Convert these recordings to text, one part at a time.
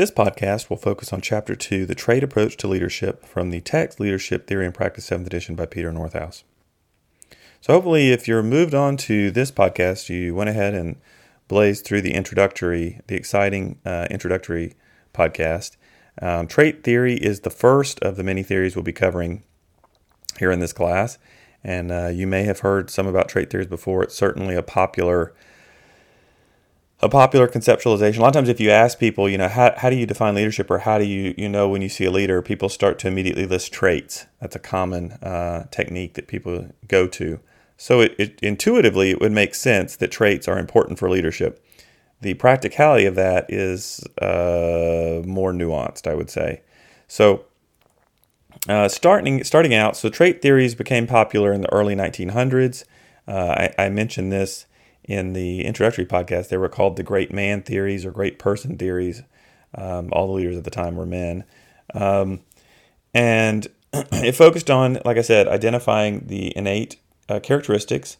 This podcast will focus on Chapter 2, The Trait Approach to Leadership, from the text Leadership Theory and Practice 7th edition by Peter Northouse. So, hopefully, if you're moved on to this podcast, you went ahead and blazed through the introductory, the exciting uh, introductory podcast. Um, trait theory is the first of the many theories we'll be covering here in this class. And uh, you may have heard some about trait theories before. It's certainly a popular a popular conceptualization. A lot of times, if you ask people, you know, how, how do you define leadership or how do you, you know, when you see a leader, people start to immediately list traits. That's a common uh, technique that people go to. So, it, it, intuitively, it would make sense that traits are important for leadership. The practicality of that is uh, more nuanced, I would say. So, uh, starting starting out, so trait theories became popular in the early 1900s. Uh, I, I mentioned this in the introductory podcast, they were called the great man theories or great person theories. Um, all the leaders at the time were men. Um, and it focused on, like I said, identifying the innate uh, characteristics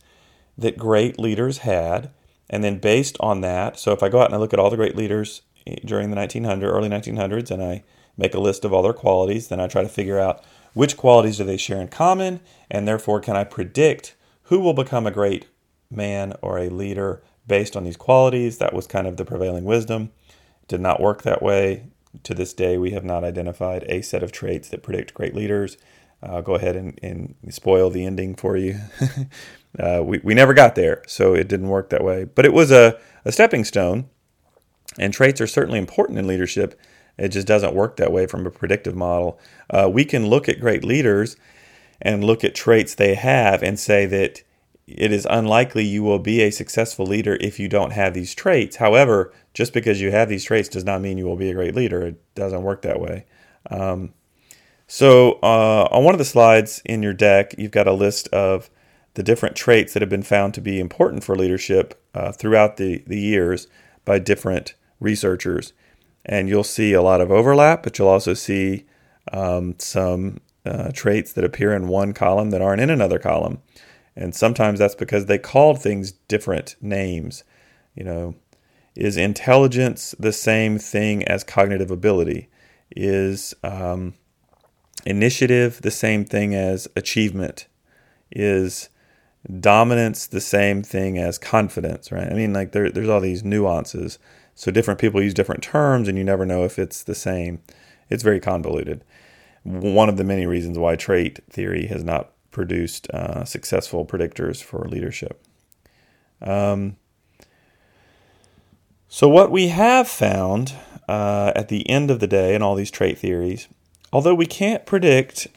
that great leaders had. And then based on that, so if I go out and I look at all the great leaders eh, during the 1900s, early 1900s, and I make a list of all their qualities, then I try to figure out which qualities do they share in common, and therefore can I predict who will become a great man or a leader based on these qualities. That was kind of the prevailing wisdom. It did not work that way. To this day, we have not identified a set of traits that predict great leaders. I'll go ahead and, and spoil the ending for you. uh, we, we never got there, so it didn't work that way. But it was a, a stepping stone, and traits are certainly important in leadership. It just doesn't work that way from a predictive model. Uh, we can look at great leaders and look at traits they have and say that it is unlikely you will be a successful leader if you don't have these traits. However, just because you have these traits does not mean you will be a great leader. It doesn't work that way. Um, so, uh, on one of the slides in your deck, you've got a list of the different traits that have been found to be important for leadership uh, throughout the, the years by different researchers. And you'll see a lot of overlap, but you'll also see um, some uh, traits that appear in one column that aren't in another column. And sometimes that's because they called things different names. You know, is intelligence the same thing as cognitive ability? Is um, initiative the same thing as achievement? Is dominance the same thing as confidence, right? I mean, like there, there's all these nuances. So different people use different terms, and you never know if it's the same. It's very convoluted. One of the many reasons why trait theory has not produced uh, successful predictors for leadership. Um, so, what we have found uh, at the end of the day in all these trait theories, although we can't predict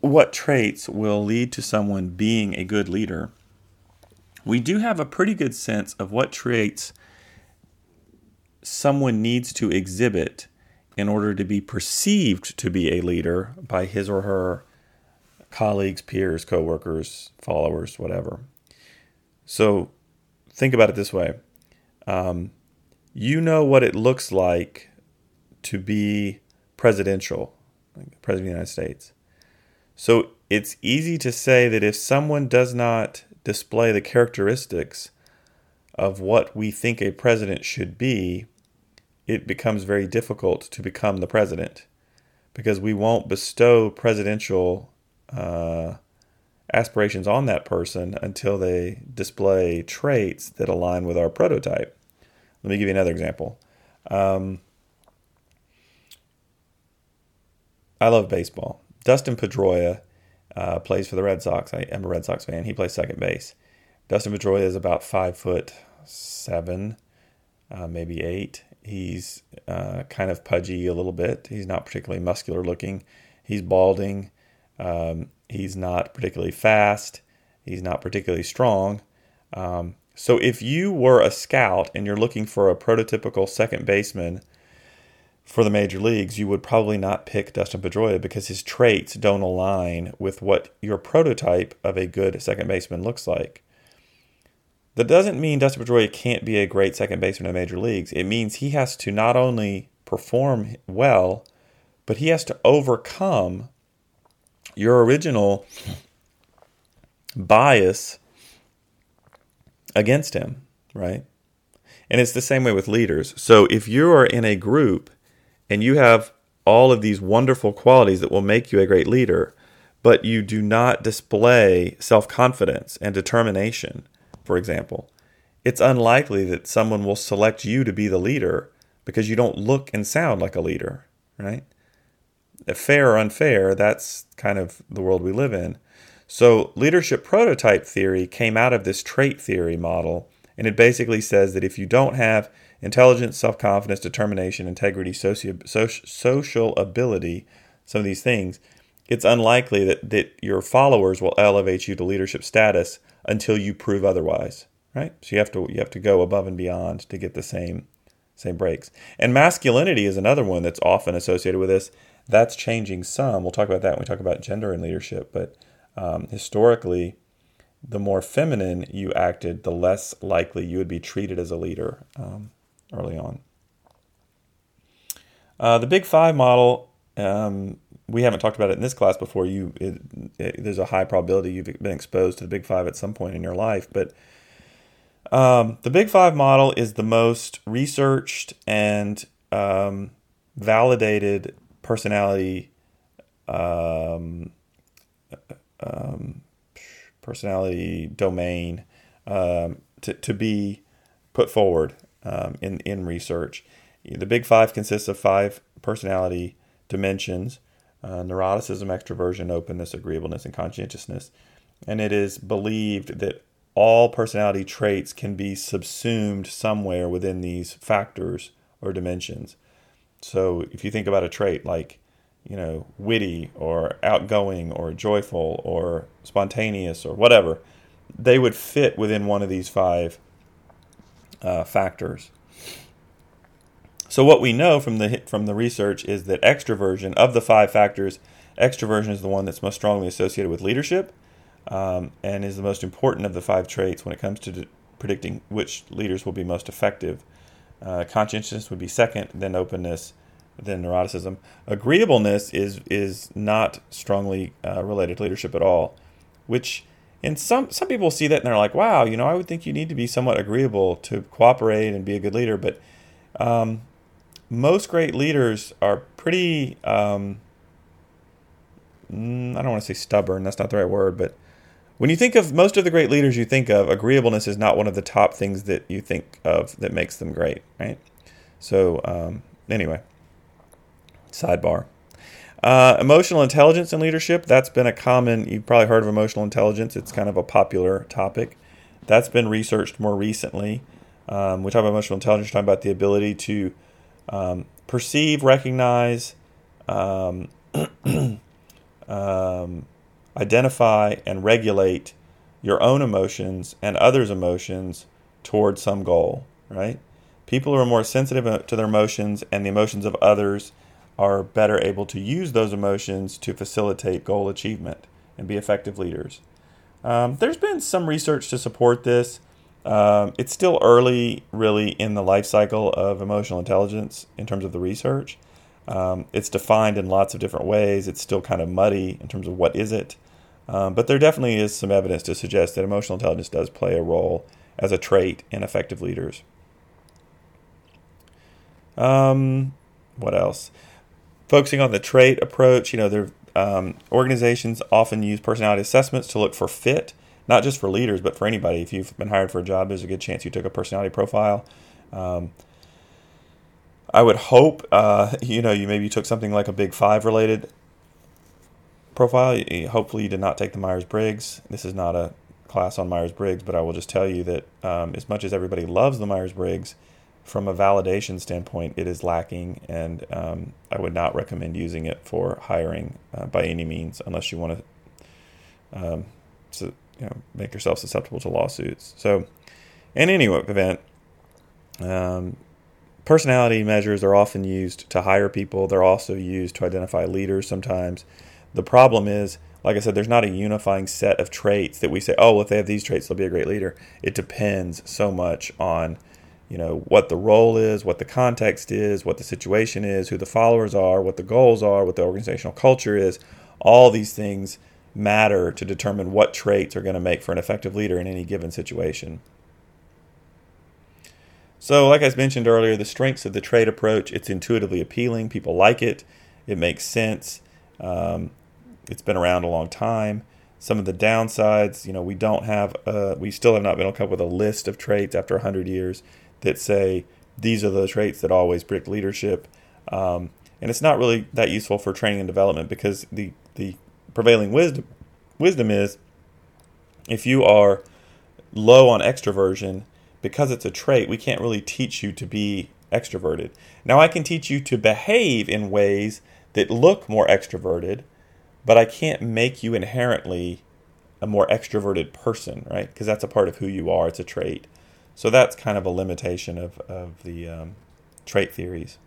what traits will lead to someone being a good leader, we do have a pretty good sense of what traits someone needs to exhibit in order to be perceived to be a leader by his or her colleagues, peers, coworkers, followers, whatever. So think about it this way um, you know what it looks like to be presidential, like President of the United States. So it's easy to say that if someone does not display the characteristics of what we think a president should be, it becomes very difficult to become the president because we won't bestow presidential uh, aspirations on that person until they display traits that align with our prototype. Let me give you another example. Um, I love baseball. Dustin Pedroia uh, plays for the Red Sox. I am a Red Sox fan. He plays second base. Dustin Pedroia is about five foot seven, uh, maybe eight. He's uh, kind of pudgy a little bit. He's not particularly muscular looking. He's balding. Um, he's not particularly fast. He's not particularly strong. Um, so if you were a scout and you're looking for a prototypical second baseman for the major leagues, you would probably not pick Dustin Pedroia because his traits don't align with what your prototype of a good second baseman looks like. That doesn't mean Dustin Pedroia can't be a great second baseman in the major leagues. It means he has to not only perform well, but he has to overcome your original bias against him, right? And it's the same way with leaders. So if you are in a group and you have all of these wonderful qualities that will make you a great leader, but you do not display self confidence and determination, for example, it's unlikely that someone will select you to be the leader because you don't look and sound like a leader, right? Fair or unfair, that's kind of the world we live in. So, leadership prototype theory came out of this trait theory model, and it basically says that if you don't have intelligence, self confidence, determination, integrity, social ability, some of these things, it's unlikely that, that your followers will elevate you to leadership status until you prove otherwise, right? So you have to you have to go above and beyond to get the same same breaks. And masculinity is another one that's often associated with this. That's changing some. We'll talk about that when we talk about gender and leadership, but um, historically, the more feminine you acted, the less likely you would be treated as a leader um, early on. Uh, the Big Five model, um, we haven't talked about it in this class before. You, it, it, there's a high probability you've been exposed to the Big Five at some point in your life, but um, the Big Five model is the most researched and um, validated personality um, um, personality domain um, to, to be put forward um, in, in research. The Big Five consists of five personality dimensions uh, neuroticism, extroversion, openness, agreeableness, and conscientiousness. And it is believed that all personality traits can be subsumed somewhere within these factors or dimensions. So if you think about a trait like you know, witty or outgoing or joyful or spontaneous or whatever, they would fit within one of these five uh, factors. So what we know from the from the research is that extroversion of the five factors, extroversion is the one that's most strongly associated with leadership, um, and is the most important of the five traits when it comes to predicting which leaders will be most effective. Uh, conscientiousness would be second, then openness, then neuroticism. Agreeableness is is not strongly uh, related to leadership at all, which and some some people see that and they're like, wow, you know, I would think you need to be somewhat agreeable to cooperate and be a good leader, but um, most great leaders are pretty. Um, mm, I don't want to say stubborn. That's not the right word, but when you think of most of the great leaders you think of, agreeableness is not one of the top things that you think of that makes them great, right? So um, anyway, Sidebar. Uh, emotional intelligence and leadership, that's been a common, you've probably heard of emotional intelligence. It's kind of a popular topic. That's been researched more recently. Um, we talk about emotional intelligence, we're talking about the ability to um, perceive, recognize, um, um, identify, and regulate your own emotions and others' emotions towards some goal, right? People who are more sensitive to their emotions and the emotions of others are better able to use those emotions to facilitate goal achievement and be effective leaders. Um, there's been some research to support this. Um, it's still early, really, in the life cycle of emotional intelligence in terms of the research. Um, it's defined in lots of different ways. It's still kind of muddy in terms of what is it. Um, but there definitely is some evidence to suggest that emotional intelligence does play a role as a trait in effective leaders. Um, what else? Focusing on the trait approach, you know, there um, organizations often use personality assessments to look for fit, not just for leaders, but for anybody. If you've been hired for a job, there's a good chance you took a personality profile. Um, I would hope, uh, you know, you maybe took something like a Big Five related profile. Hopefully, you did not take the Myers Briggs. This is not a class on Myers Briggs, but I will just tell you that um, as much as everybody loves the Myers Briggs, from a validation standpoint, it is lacking, and um, I would not recommend using it for hiring uh, by any means, unless you want to, um, you know, make yourself susceptible to lawsuits. So, in any event, um, personality measures are often used to hire people. They're also used to identify leaders sometimes. The problem is, like I said, there's not a unifying set of traits that we say, oh, well, if they have these traits, they'll be a great leader. It depends so much on you know what the role is what the context is what the situation is who the followers are what the goals are what the organizational culture is all these things matter to determine what traits are going to make for an effective leader in any given situation So, like I mentioned earlier, the strengths of the trait approach, it's intuitively appealing. People like it. It makes sense. Um, it's been around a long time. Some of the downsides, you know, we don't have, uh, we still have not been able to come up with a list of traits after 100 years that say these are the traits that always predict leadership. Um, and it's not really that useful for training and development because the, the prevailing wisdom, wisdom is if you are low on extroversion, because it's a trait, we can't really teach you to be extroverted. Now, I can teach you to behave in ways that look more extroverted, but I can't make you inherently a more extroverted person, right? Because that's a part of who you are, it's a trait. So that's kind of a limitation of, of the um, trait theories.